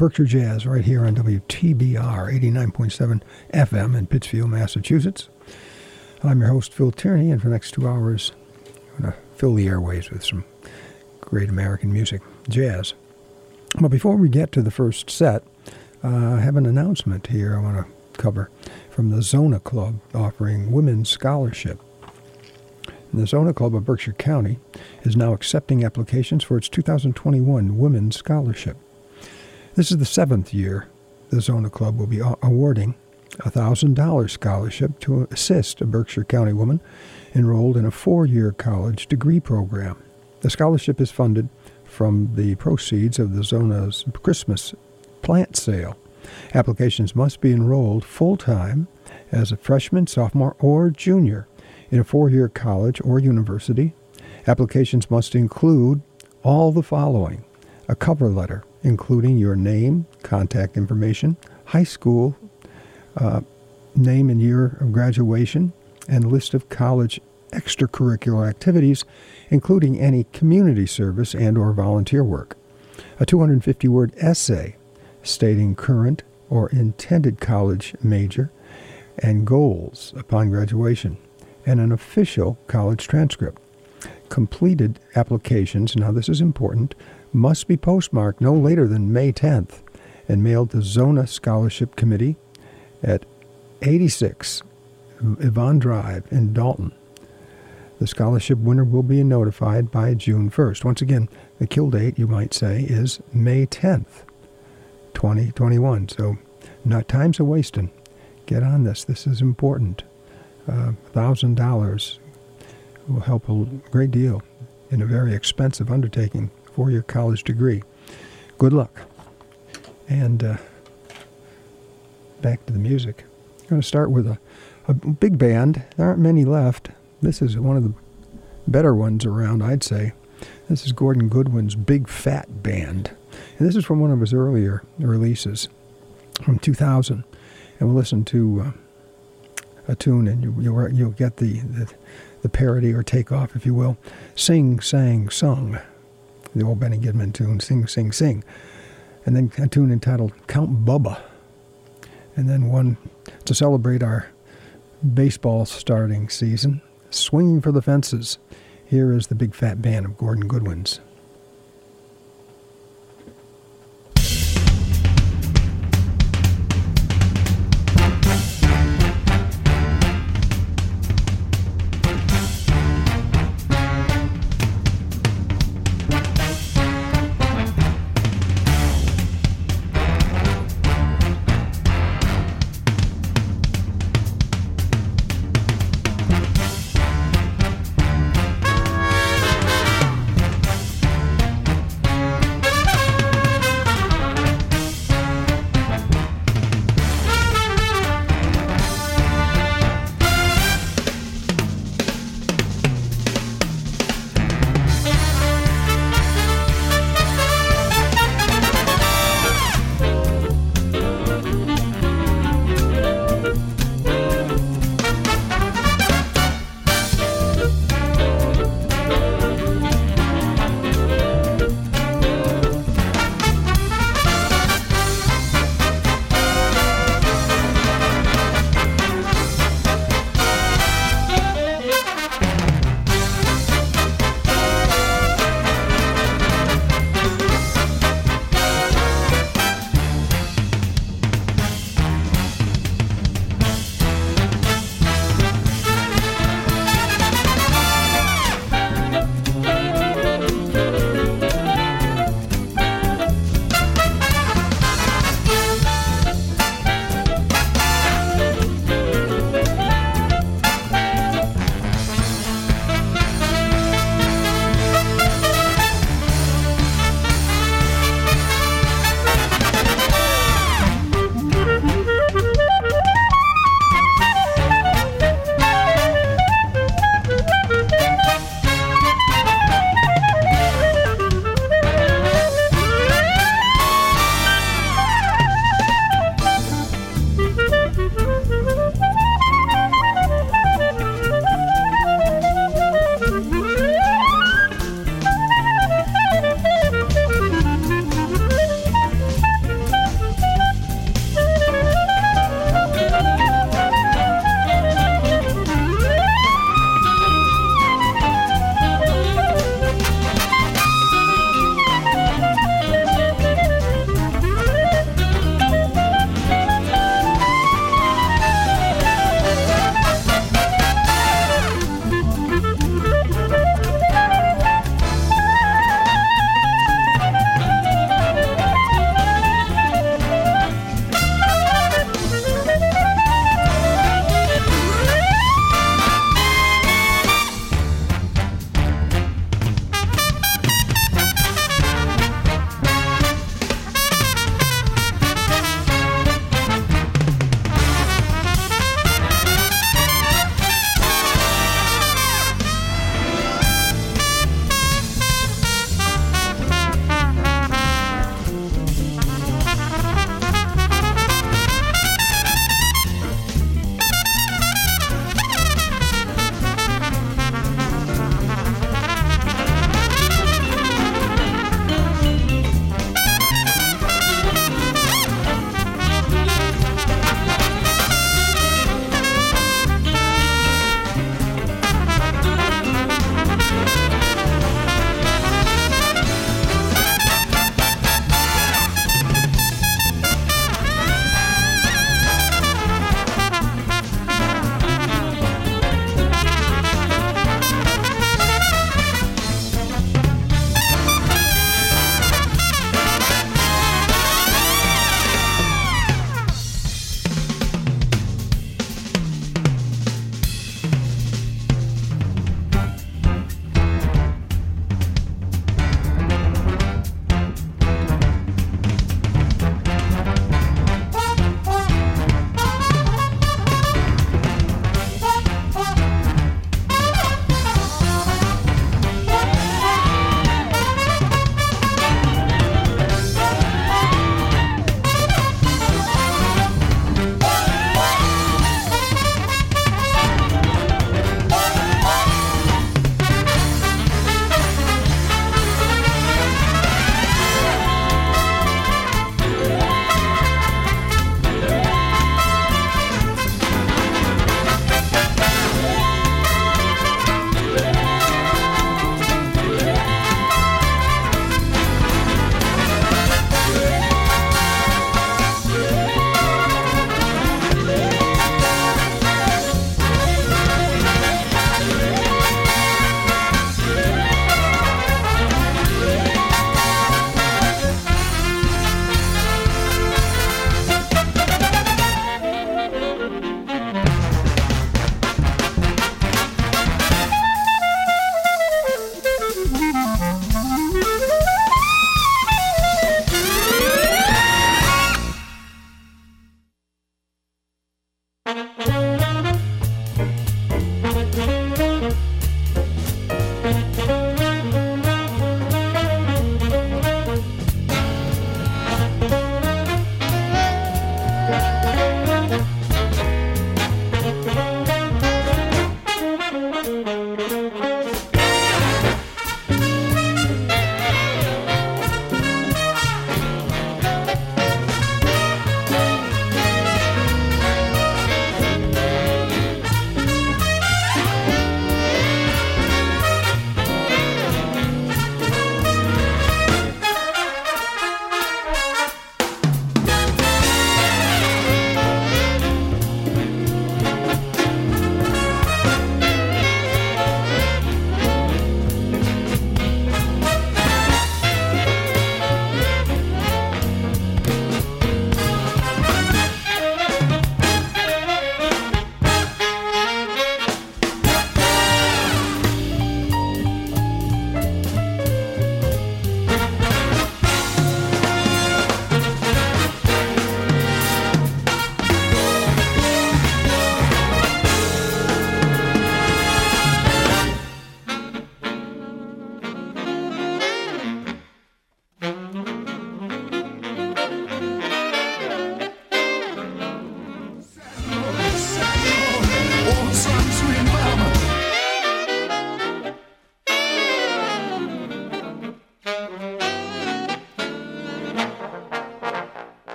Berkshire Jazz right here on WTBR 89.7 FM in Pittsfield, Massachusetts. I'm your host, Phil Tierney, and for the next two hours, I'm going to fill the airways with some great American music, jazz. But before we get to the first set, uh, I have an announcement here I want to cover from the Zonta Club offering women's scholarship. The Zonta Club of Berkshire County is now accepting applications for its 2021 Women's Scholarship. This is the seventh year the Zonta Club will be awarding a $1,000 scholarship to assist a Berkshire County woman enrolled in a four year college degree program. The scholarship is funded from the proceeds of the Zonta's Christmas plant sale. Applications must be enrolled full time as a freshman, sophomore, or junior in a four year college or university. Applications must include all the following a cover letter, including your name, contact information, high school, uh, name and year of graduation, and list of college extracurricular activities, including any community service and or volunteer work. A 250 word essay stating current or intended college major and goals upon graduation and an official college transcript. Completed applications, now this is important, must be postmarked no later than May 10th and mailed to Zonta Scholarship Committee at 86 Yvonne Drive in Dalton. The scholarship winner will be notified by June 1st. Once again, the kill date, you might say, is May 10th, 2021. So, not time's a wasting. Get on this. This is important uh, dollars will help a great deal in a very expensive undertaking for your college degree. Good luck. And uh, back to the music. I'm going to start with a, a big band. There aren't many left. This is one of the better ones around, I'd say. This is Gordon Goodwin's Big Fat Band. And this is from one of his earlier releases from 2000. And we'll listen to uh, a tune, and you, you'll, you'll get the, the, the parody or takeoff, if you will. Sing, sang, sung. The old Benny Goodman tune, Sing, Sing, Sing. And then a tune entitled Count Bubba. And then one to celebrate our baseball starting season, Swinging for the Fences. Here is the big fat band of Gordon Goodwin's.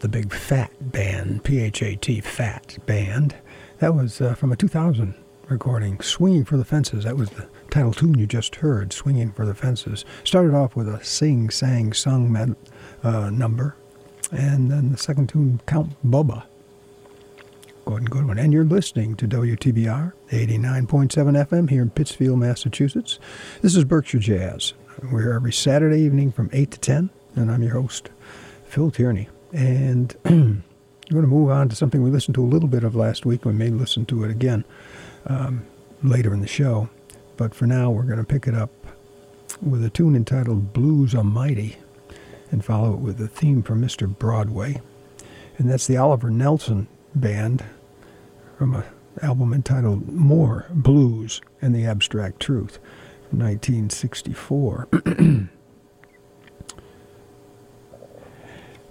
The Big Fat Band, P H A T, Fat Band. That was uh, from a 2000 recording, Swinging for the Fences. That was the title tune you just heard, Swinging for the Fences. Started off with a sing, sang, sung med, uh, number, and then the second tune, Count Bubba. Gordon Goodwin. And you're listening to WTBR 89.7 FM here in Pittsfield, Massachusetts. This is Berkshire Jazz. We're every Saturday evening from 8 to 10, and I'm your host, Phil Tierney. And we're going to move on to something we listened to a little bit of last week. We may listen to it again um, later in the show. But for now, we're going to pick it up with a tune entitled Blues Almighty and follow it with a theme from Mr. Broadway. And that's the Oliver Nelson Band from an album entitled More Blues and the Abstract Truth. 1964.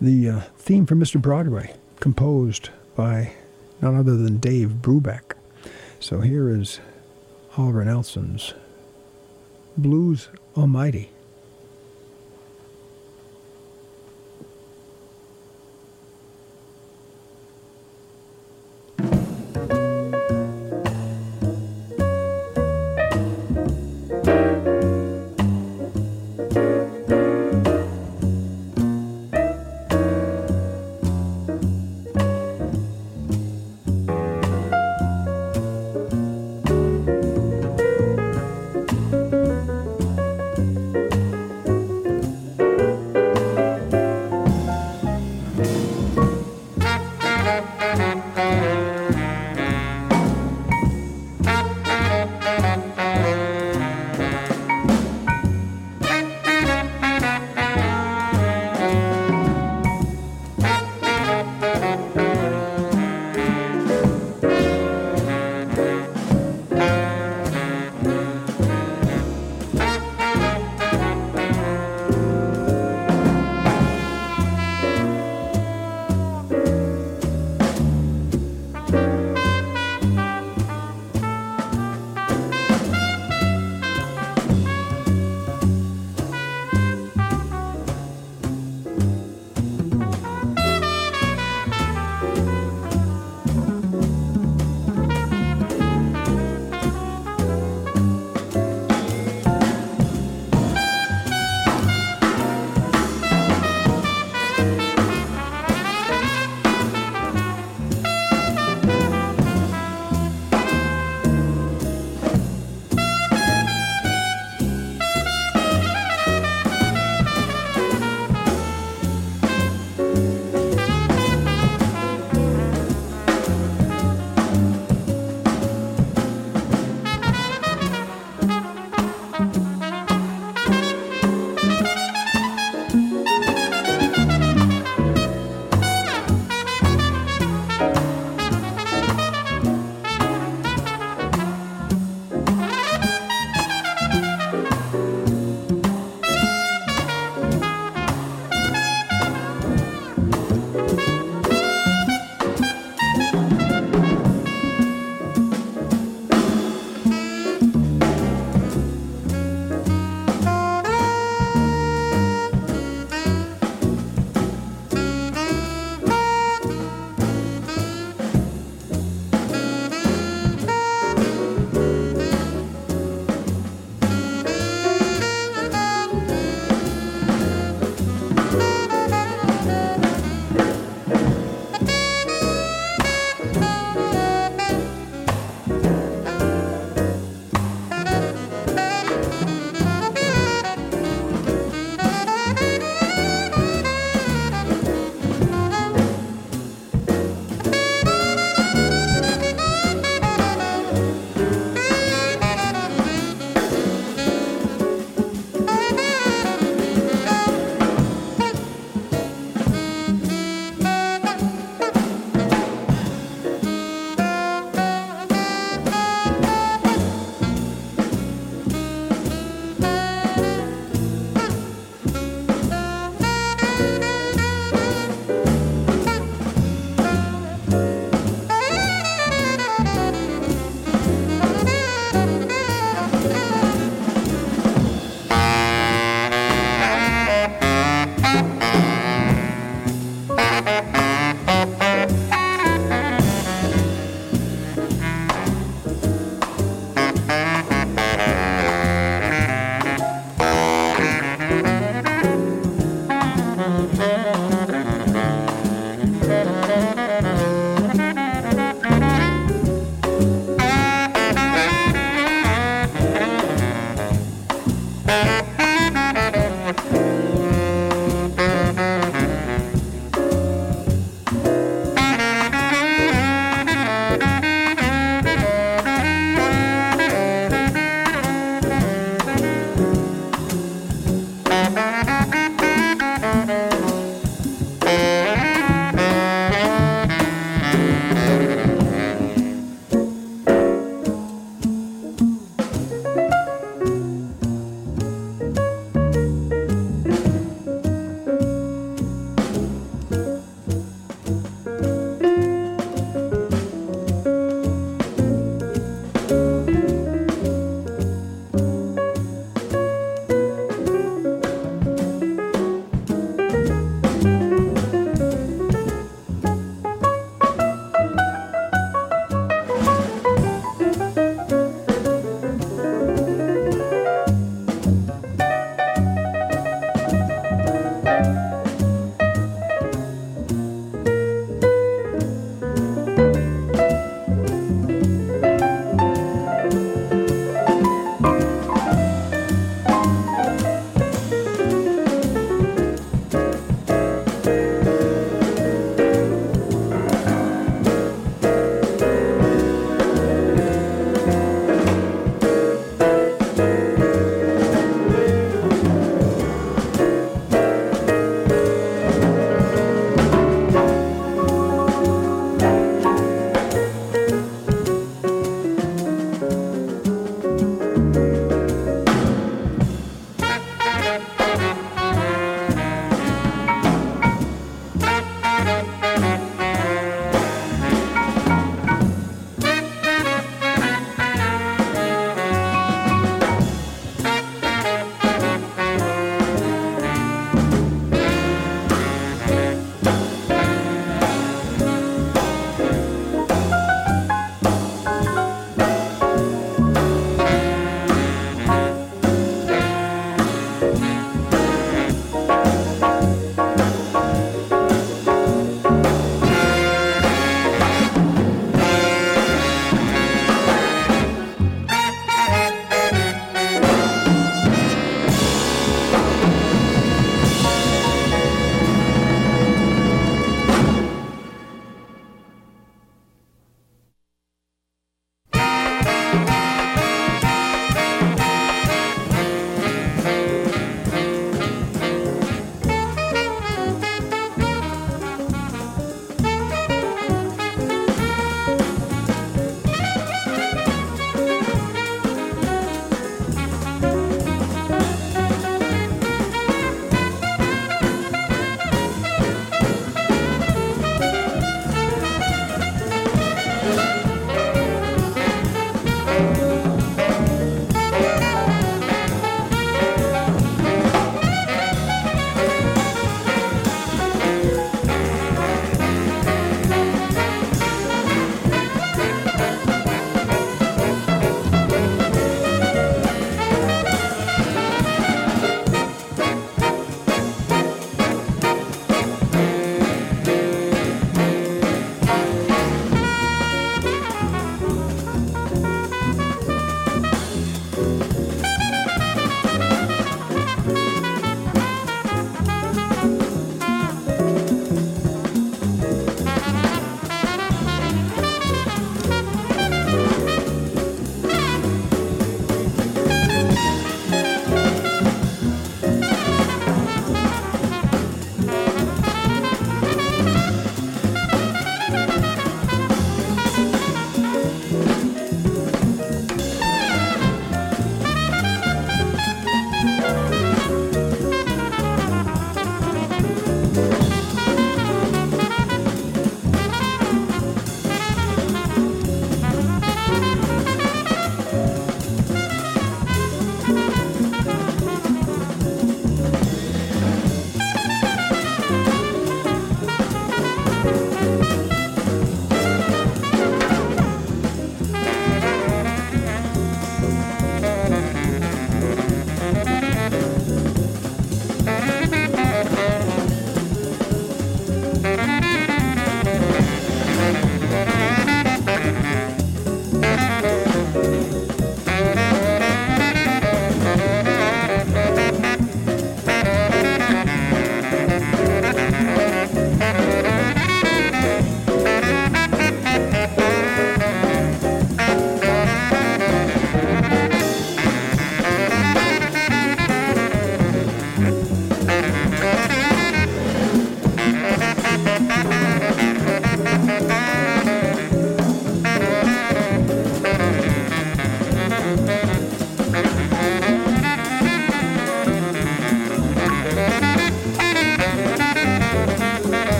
the uh, theme for Mr. Broadway, composed by none other than Dave Brubeck. So here is Oliver Nelson's Blues Almighty.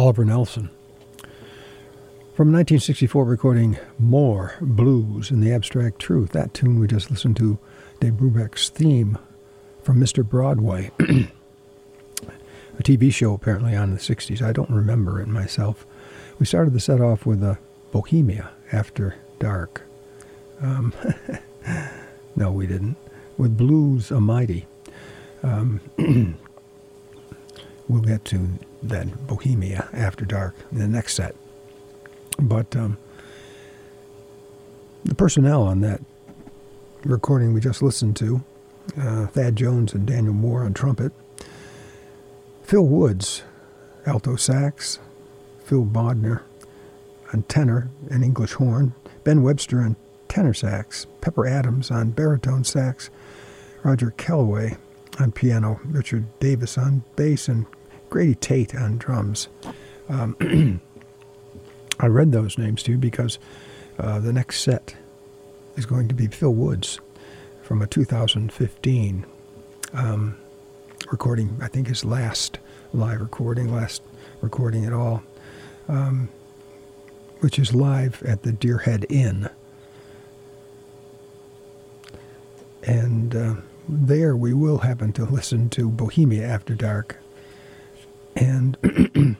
Oliver Nelson. From 1964 recording More Blues in the Abstract Truth. That tune we just listened to, Dave Brubeck's theme from Mr. Broadway. a TV show apparently on the 60s. I don't remember it myself. We started the set off with a Bohemia After Dark. Um, no, we didn't. With Blues O'Mighty. Um, we'll get to that Bohemia After Dark in the next set. But um, the personnel on that recording we just listened to, uh, Thad Jones and Daniel Moore on trumpet, Phil Woods, alto sax, Phil Bodner on tenor and English horn, Ben Webster on tenor sax, Pepper Adams on baritone sax, Roger Kellaway on piano, Richard Davis on bass, and Grady Tate on drums. Um, I read those names to you because uh, the next set is going to be Phil Woods from a 2015 um, recording, I think his last live recording, last recording at all, um, which is live at the Deer Head Inn. And uh, there we will happen to listen to Bohemia After Dark. And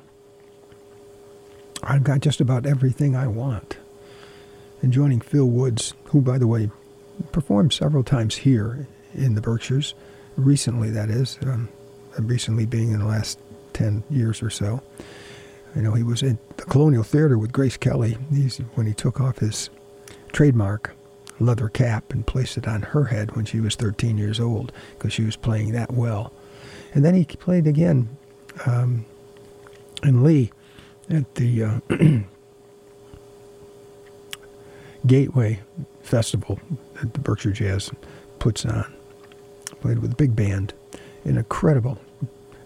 I've got just about everything I want. And joining Phil Woods, who, by the way, performed several times here in the Berkshires, recently, that is, um, recently being in the last 10 years or so. I know he was at the Colonial Theater with Grace Kelly He's, when he took off his trademark leather cap and placed it on her head when she was 13 years old because she was playing that well. And then he played again um, in Lee at the uh, Gateway Festival that the Berkshire Jazz puts on. Played with a big band, an incredible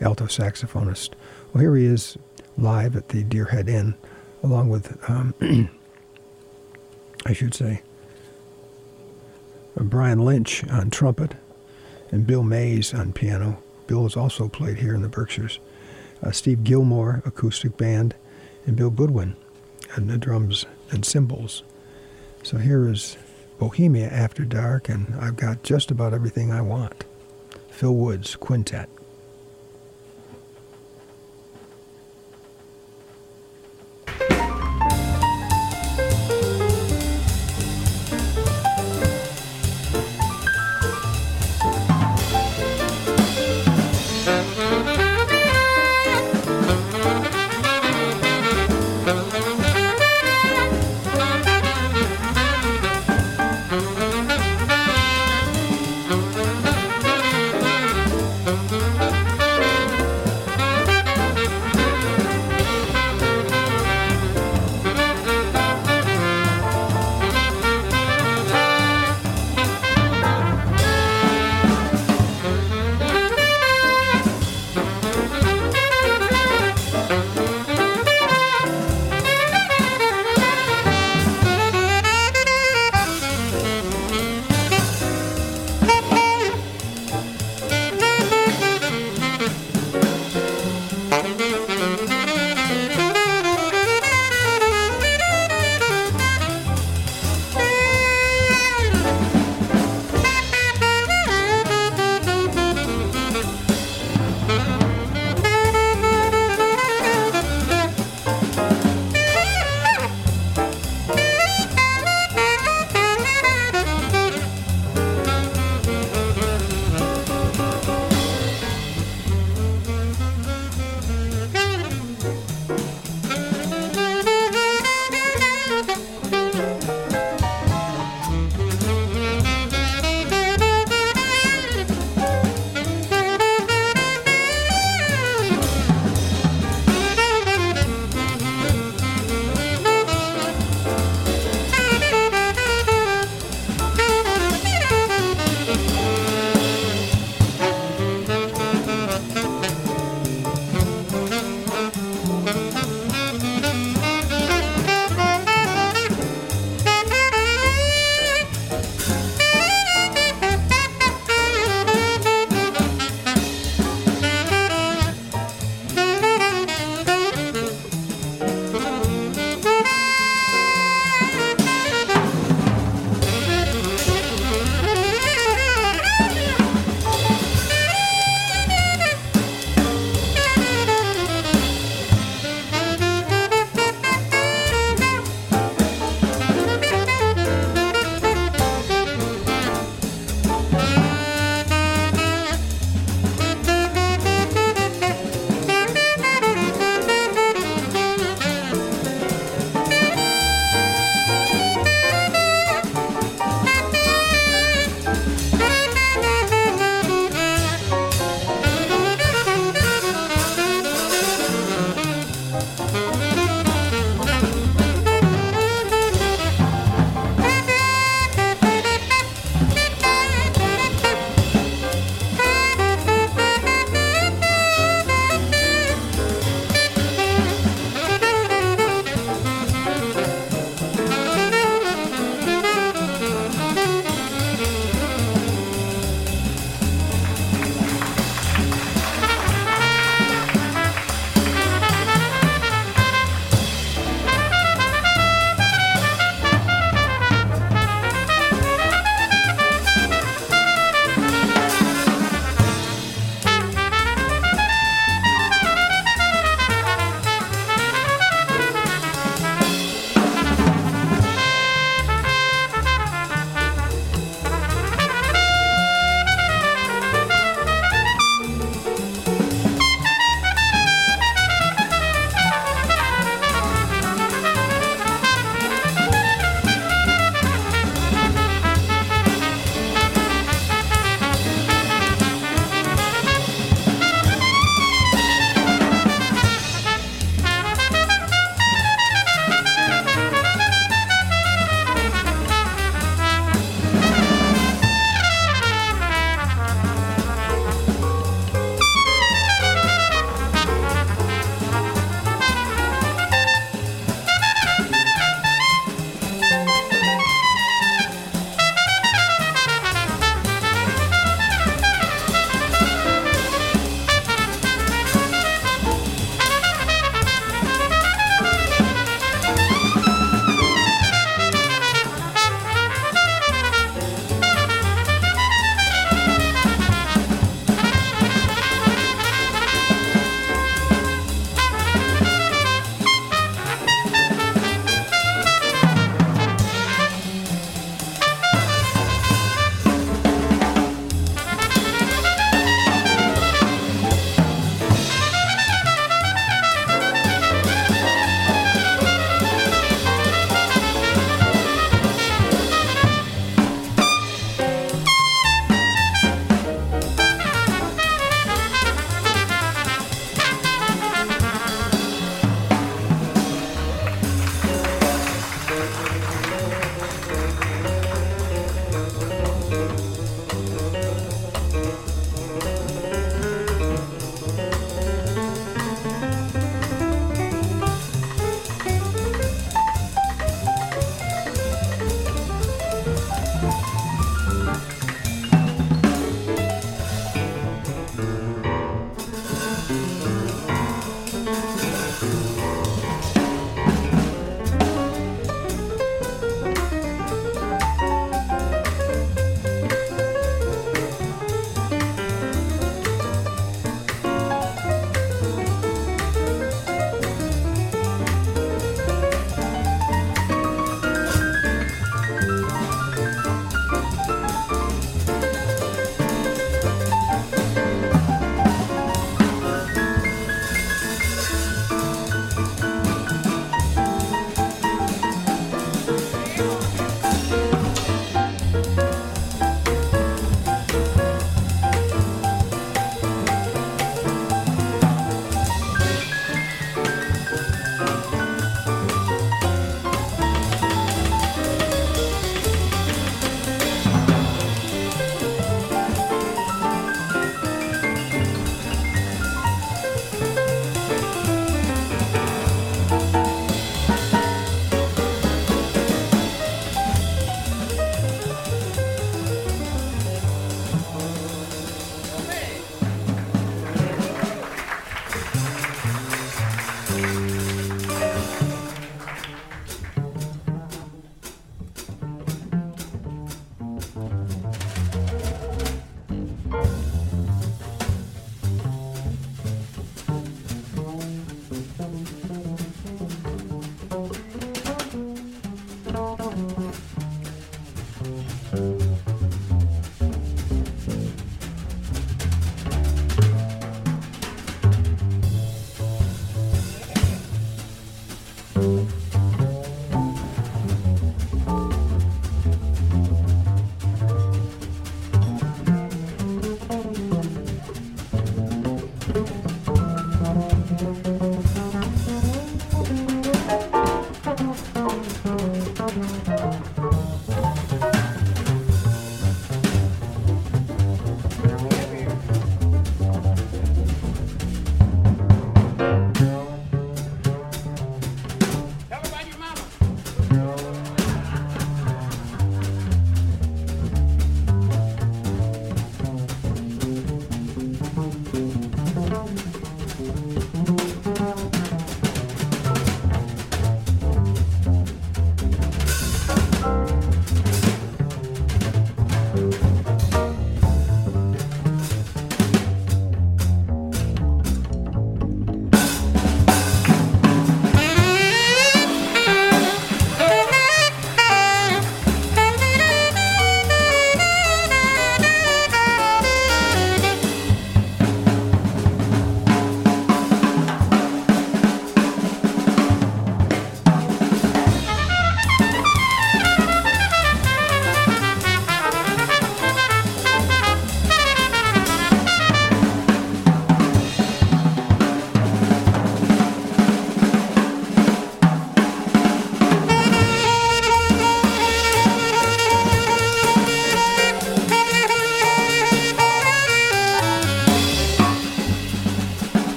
alto saxophonist. Well, here he is live at the Deer Head Inn, along with, um, I should say, Brian Lynch on trumpet and Bill Mays on piano. Bill has also played here in the Berkshires. Uh, Steve Gilmore, acoustic band, and Bill Goodwin and the drums and cymbals. So here is Bohemia After Dark, and I've got just about everything I want. Phil Woods Quintet.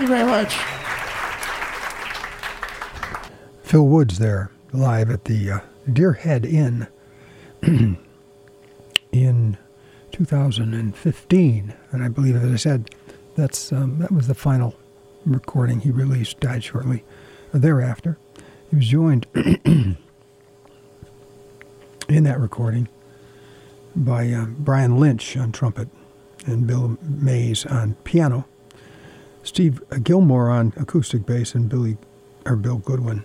Thank you very much. Phil Woods there, live at the uh, Deer Head Inn in 2015, and I believe, as I said, that's um, that was the final recording he released. Died shortly thereafter. He was joined in that recording by uh, Brian Lynch on trumpet and Bill Mays on piano, Steve Gilmore on acoustic bass, and Billy or Bill Goodwin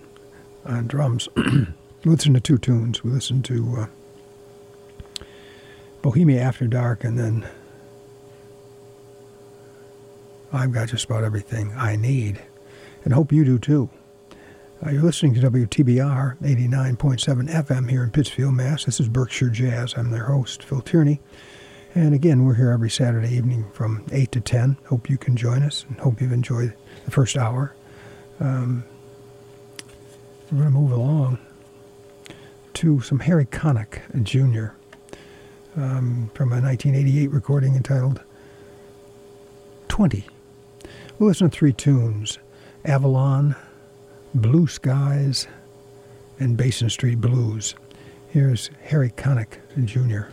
on drums. we listened to two tunes. We listened to uh, Bohemia After Dark, and then I've got just about everything I need, and hope you do too. Uh, you're listening to WTBR 89.7 FM here in Pittsfield, Mass. This is Berkshire Jazz. I'm their host, Phil Tierney. And again, we're here every Saturday evening from 8 to 10. Hope you can join us and hope you've enjoyed the first hour. Um, we're going to move along to some Harry Connick Jr. Um, from a 1988 recording entitled 20. We'll listen to three tunes Avalon, Blue Skies, and Basin Street Blues. Here's Harry Connick Jr.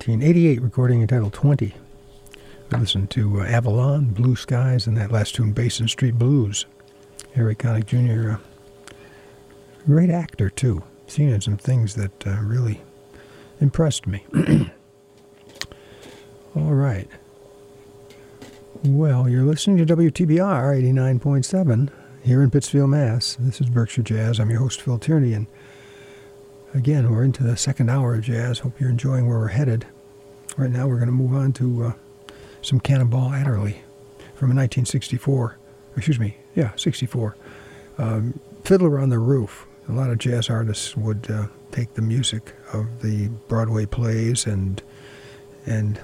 1988 recording entitled 20. We listened to uh, Avalon, Blue Skies, and that last tune, Basin Street Blues. Harry Connick Jr., uh, great actor, too. Seen in some things that uh, really impressed me. All right. Well, you're listening to WTBR 89.7 here in Pittsfield, Mass. This is Berkshire Jazz. I'm your host, Phil Tierney, and Again, we're into the second hour of jazz. Hope you're enjoying where we're headed. Right now, we're going to move on to uh, some Cannonball Adderley from 1964. Excuse me, yeah, 64. Um, Fiddler on the Roof. A lot of jazz artists would uh, take the music of the Broadway plays and and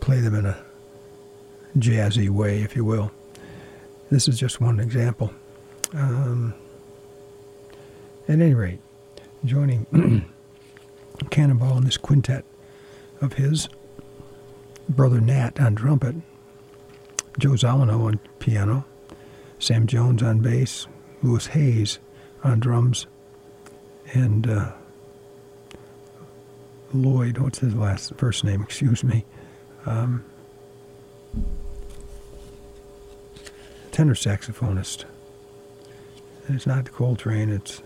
play them in a jazzy way, if you will. This is just one example. Um, at any rate, joining Cannonball in this quintet of his. Brother Nat on trumpet, Joe Zawinul on piano, Sam Jones on bass, Louis Hayes on drums, and uh, Lloyd, what's his last first name? Excuse me. Um, tenor saxophonist. And it's not the Coltrane, it's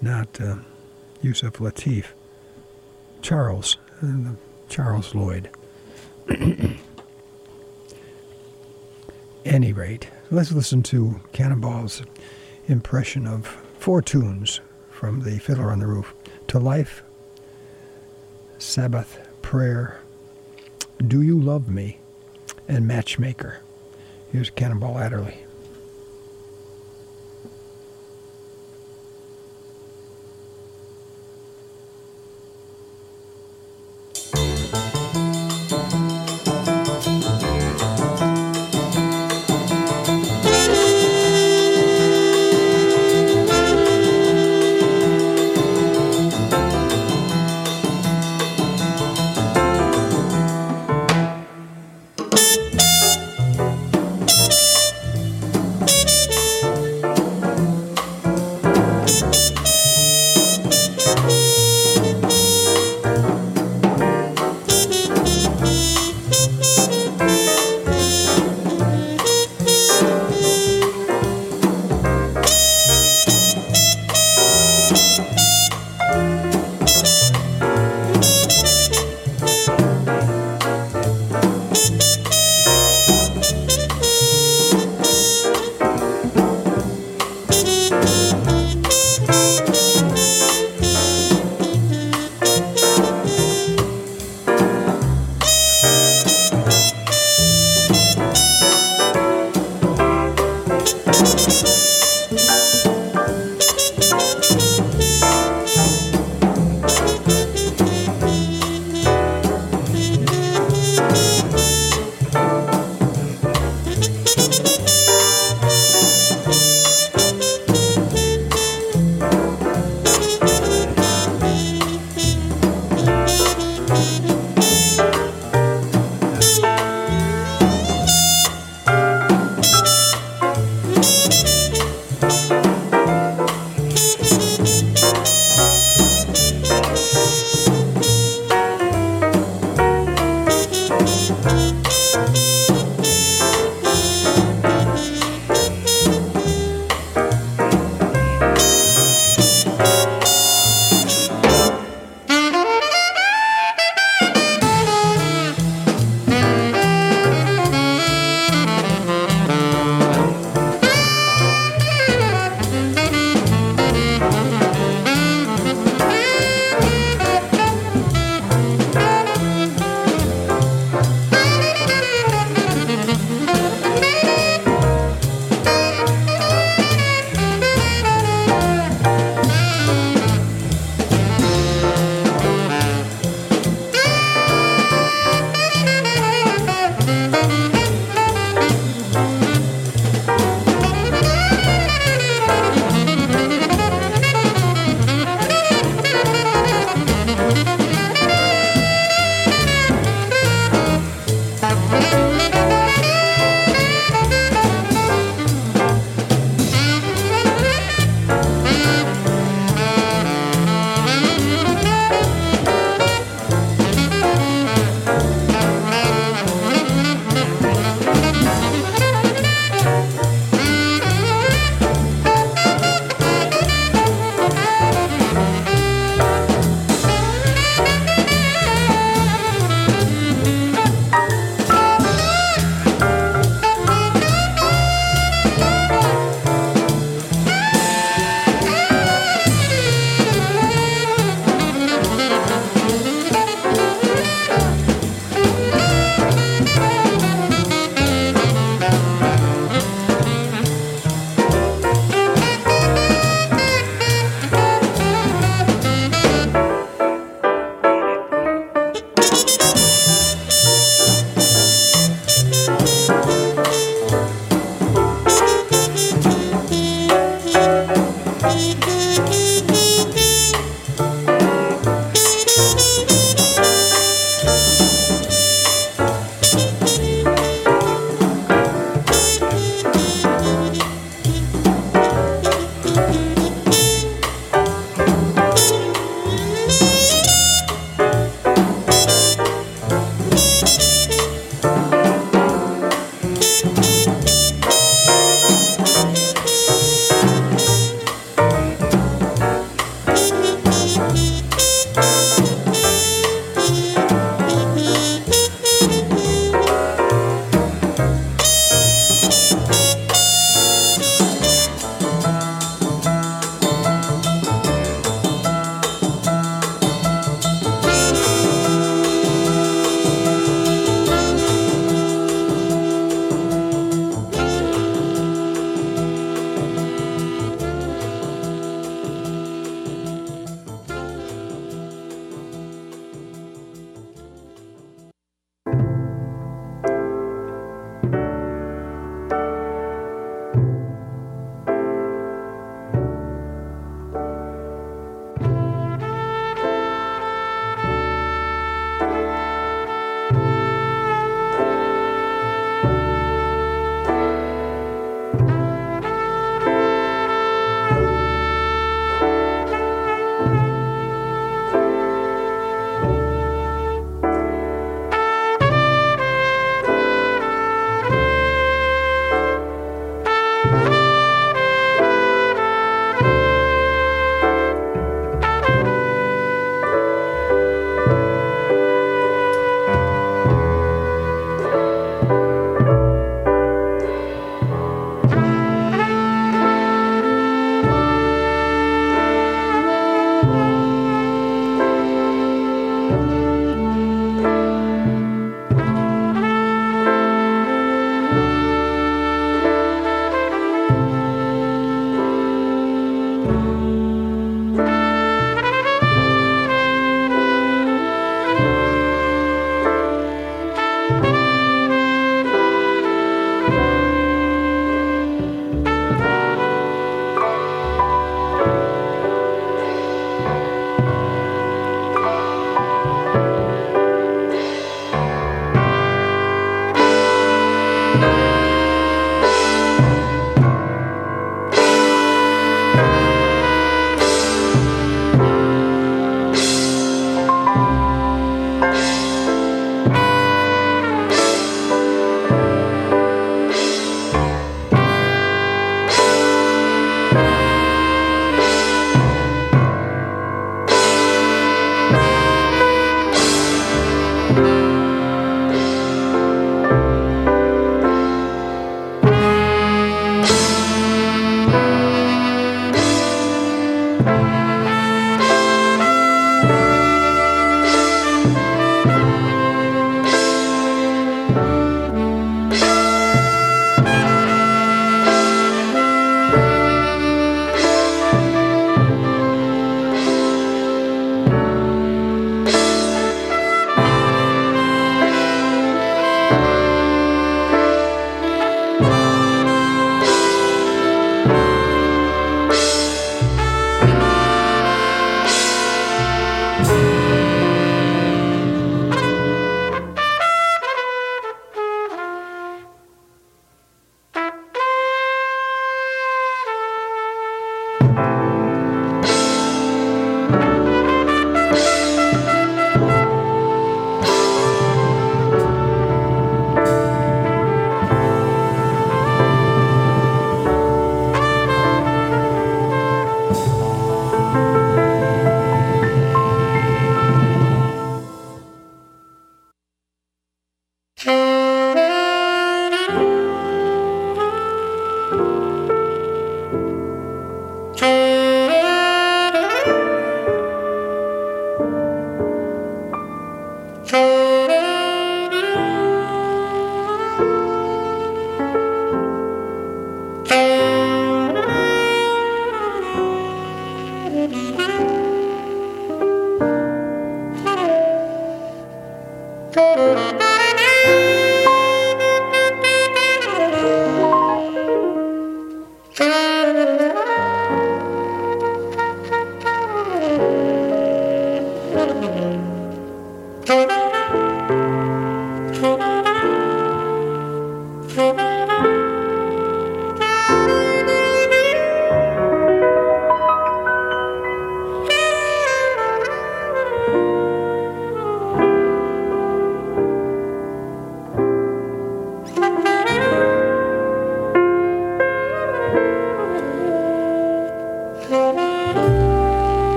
not uh, Yusef Lateef. Charles, uh, Charles Lloyd. Any rate, let's listen to Cannonball's impression of four tunes from the Fiddler on the Roof To Life, Sabbath, Prayer, Do You Love Me, and Matchmaker. Here's Cannonball Adderley.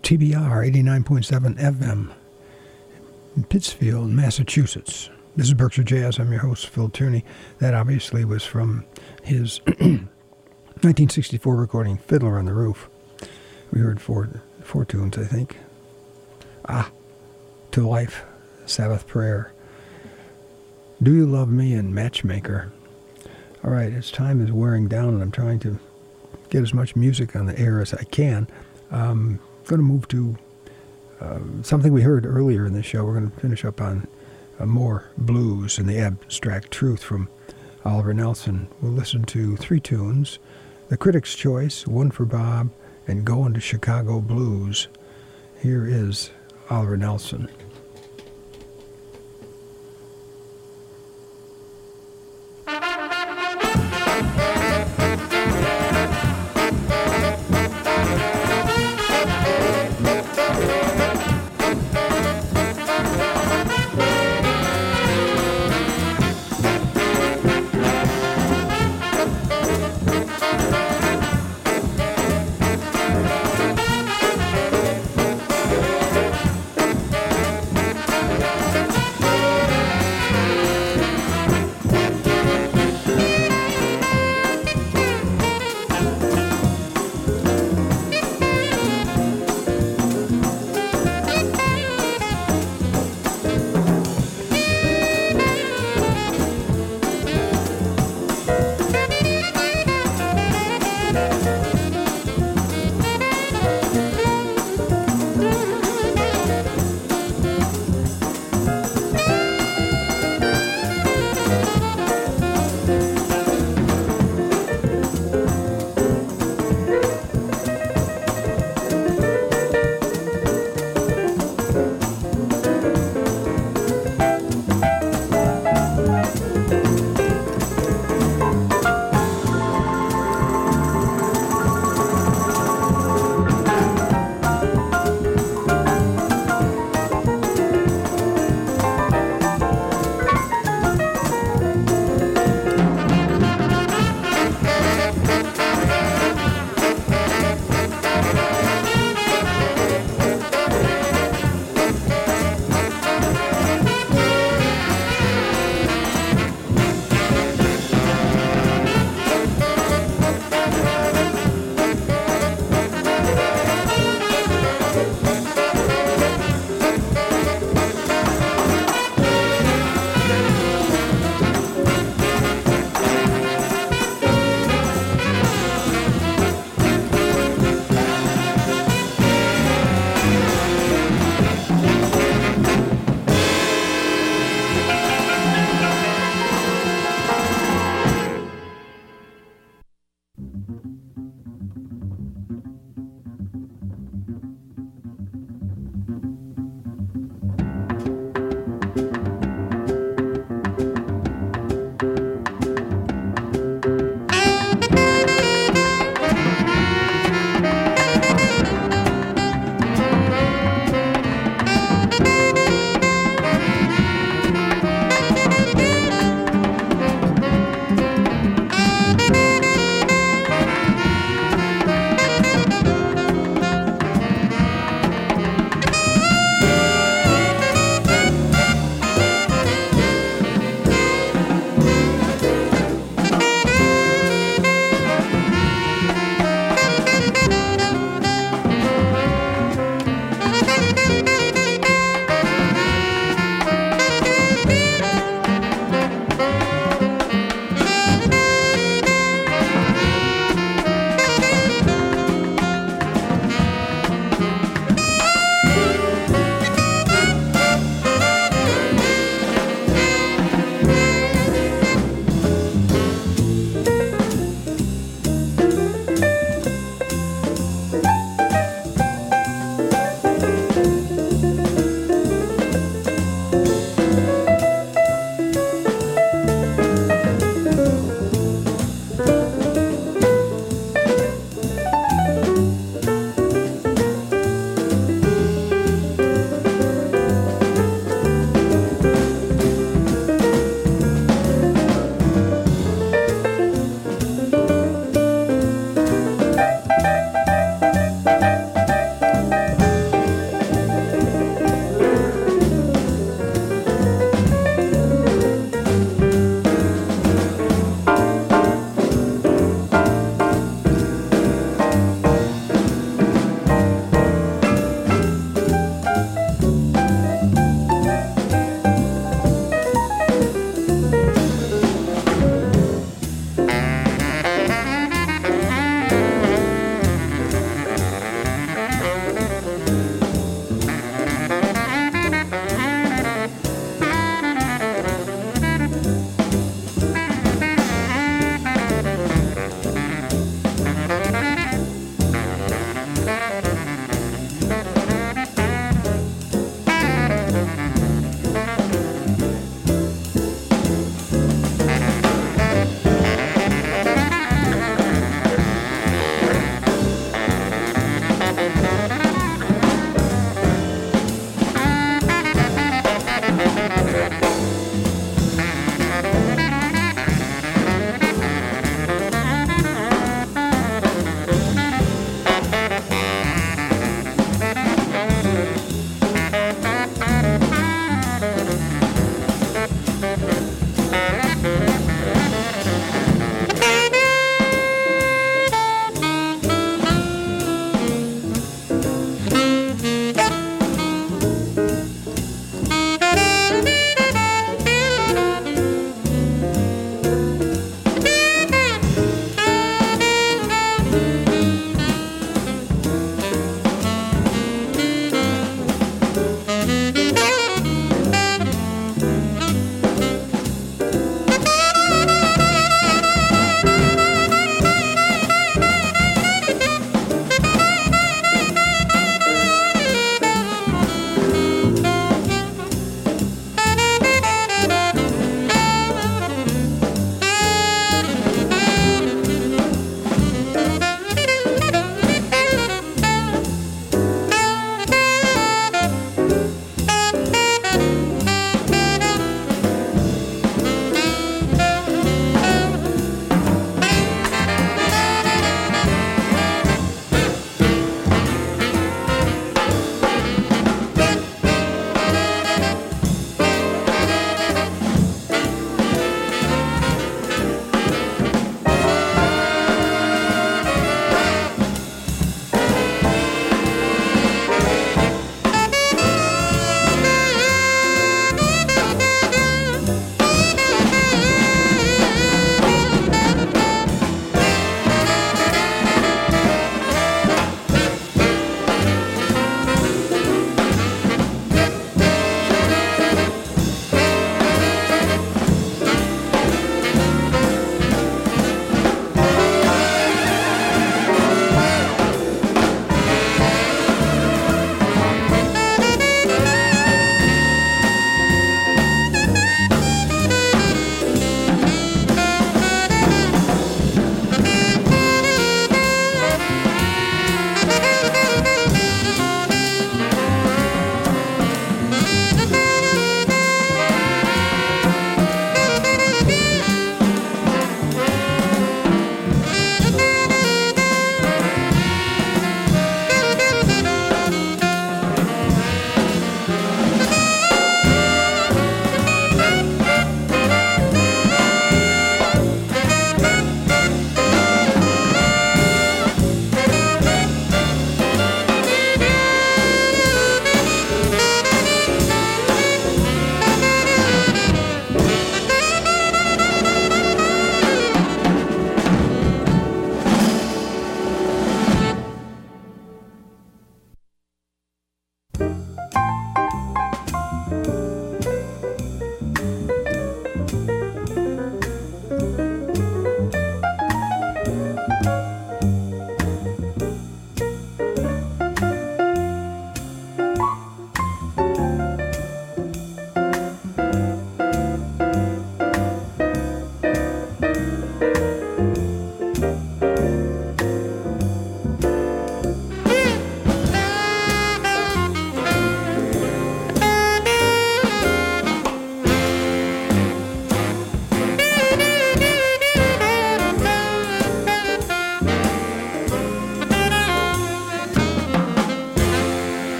WTBR 89.7 FM in Pittsfield, Massachusetts. This is Berkshire Jazz. I'm your host, Phil Tierney. That obviously was from his 1964 recording, Fiddler on the Roof. We heard four, four tunes, I think. Ah, To Life, Sabbath Prayer, Do You Love Me, and Matchmaker. All right, as time is wearing down and I'm trying to get as much music on the air as I can, um, going to move to uh, something we heard earlier in the show. We're going to finish up on uh, more blues and the abstract truth from Oliver Nelson. We'll listen to three tunes The Critic's Choice, One for Bob, and Going to Chicago Blues. Here is Oliver Nelson.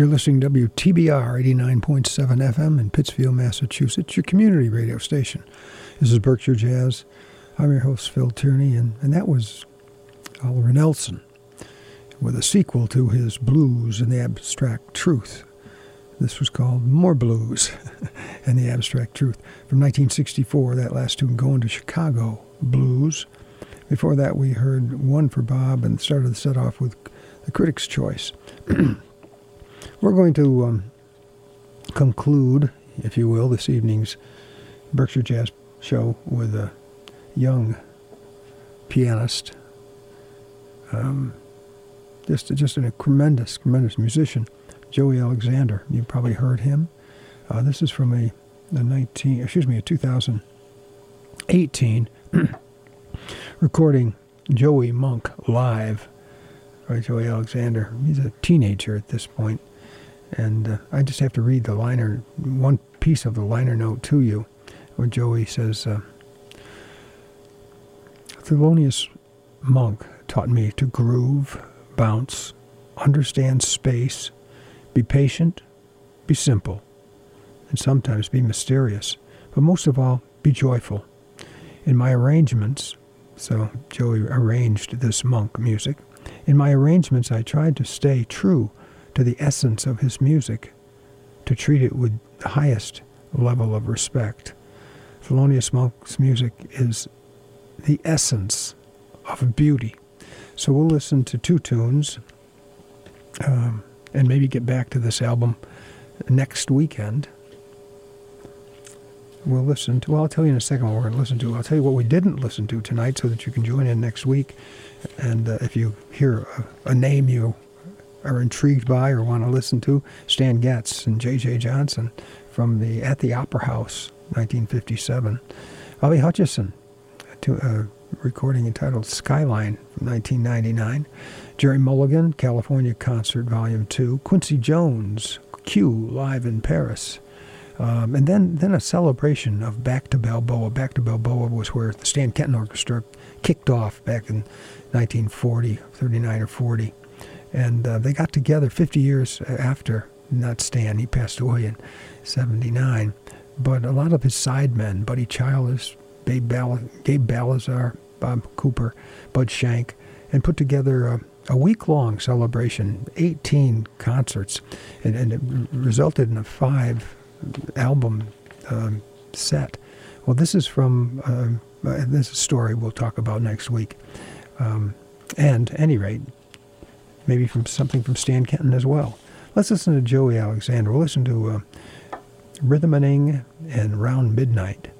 You're listening to WTBR 89.7 FM in Pittsfield, Massachusetts, your community radio station. This is Berkshire Jazz. I'm your host, Phil Tierney, and, and that was Oliver Nelson with a sequel to his Blues and the Abstract Truth. This was called More Blues and the Abstract Truth. From 1964, that last tune, Going to Chicago Blues. Before that, we heard One for Bob and started the set off with the Critic's Choice. We're going to um, conclude, if you will, this evening's Berkshire Jazz show with a young pianist, um, just just a tremendous, tremendous musician, Joey Alexander. You've probably heard him. Uh, this is from a, a 19, excuse me, a 2018 recording Joey Monk live. Right, Joey Alexander. He's a teenager at this point. And uh, I just have to read the liner, one piece of the liner note to you, where Joey says, uh, Thelonious Monk taught me to groove, bounce, understand space, be patient, be simple, and sometimes be mysterious, but most of all, be joyful. In my arrangements, so Joey arranged this monk music, in my arrangements I tried to stay true to the essence of his music, to treat it with the highest level of respect. Thelonious Monk's music is the essence of beauty. So we'll listen to two tunes um, and maybe get back to this album next weekend. We'll listen to, well, I'll tell you in a second what we're going to listen to. I'll tell you what we didn't listen to tonight so that you can join in next week. And uh, if you hear a, a name you are intrigued by or want to listen to, Stan Getz and J.J. Johnson from the At the Opera House, 1957. Ollie Hutcherson, to a uh, recording entitled Skyline from 1999. Gerry Mulligan, California Concert Volume 2. Quincy Jones, Q, live in Paris. Um, and then, then a celebration of Back to Balboa. Back to Balboa was where the Stan Kenton Orchestra kicked off back in 1940, 39 or 40. And uh, they got together 50 years after, not Stan, he passed away in 79. But a lot of his sidemen, Buddy Childers, Gabe, Bal- Gabe Baltazar, Bob Cooper, Bud Shank, and put together a, a week long celebration, 18 concerts, and, and, it resulted in a five album um, set. Well, this is from, uh, uh, this is a story we'll talk about next week. Um, and, any rate, maybe from something from Stan Kenton as well. Let's listen to Joey Alexander. We'll listen to uh, Rhythm-a-Ning and Round Midnight.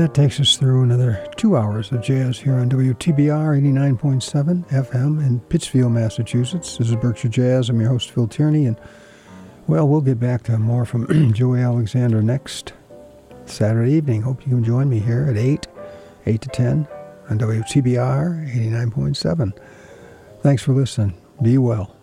That takes us through another two hours of jazz here on WTBR 89.7 FM in Pittsfield, Massachusetts. This is Berkshire Jazz. I'm your host, Phil Tierney, and well, we'll get back to more from Joey Alexander next Saturday evening. Hope you can join me here at 8, 8 to 10 on WTBR 89.7. Thanks for listening. Be well.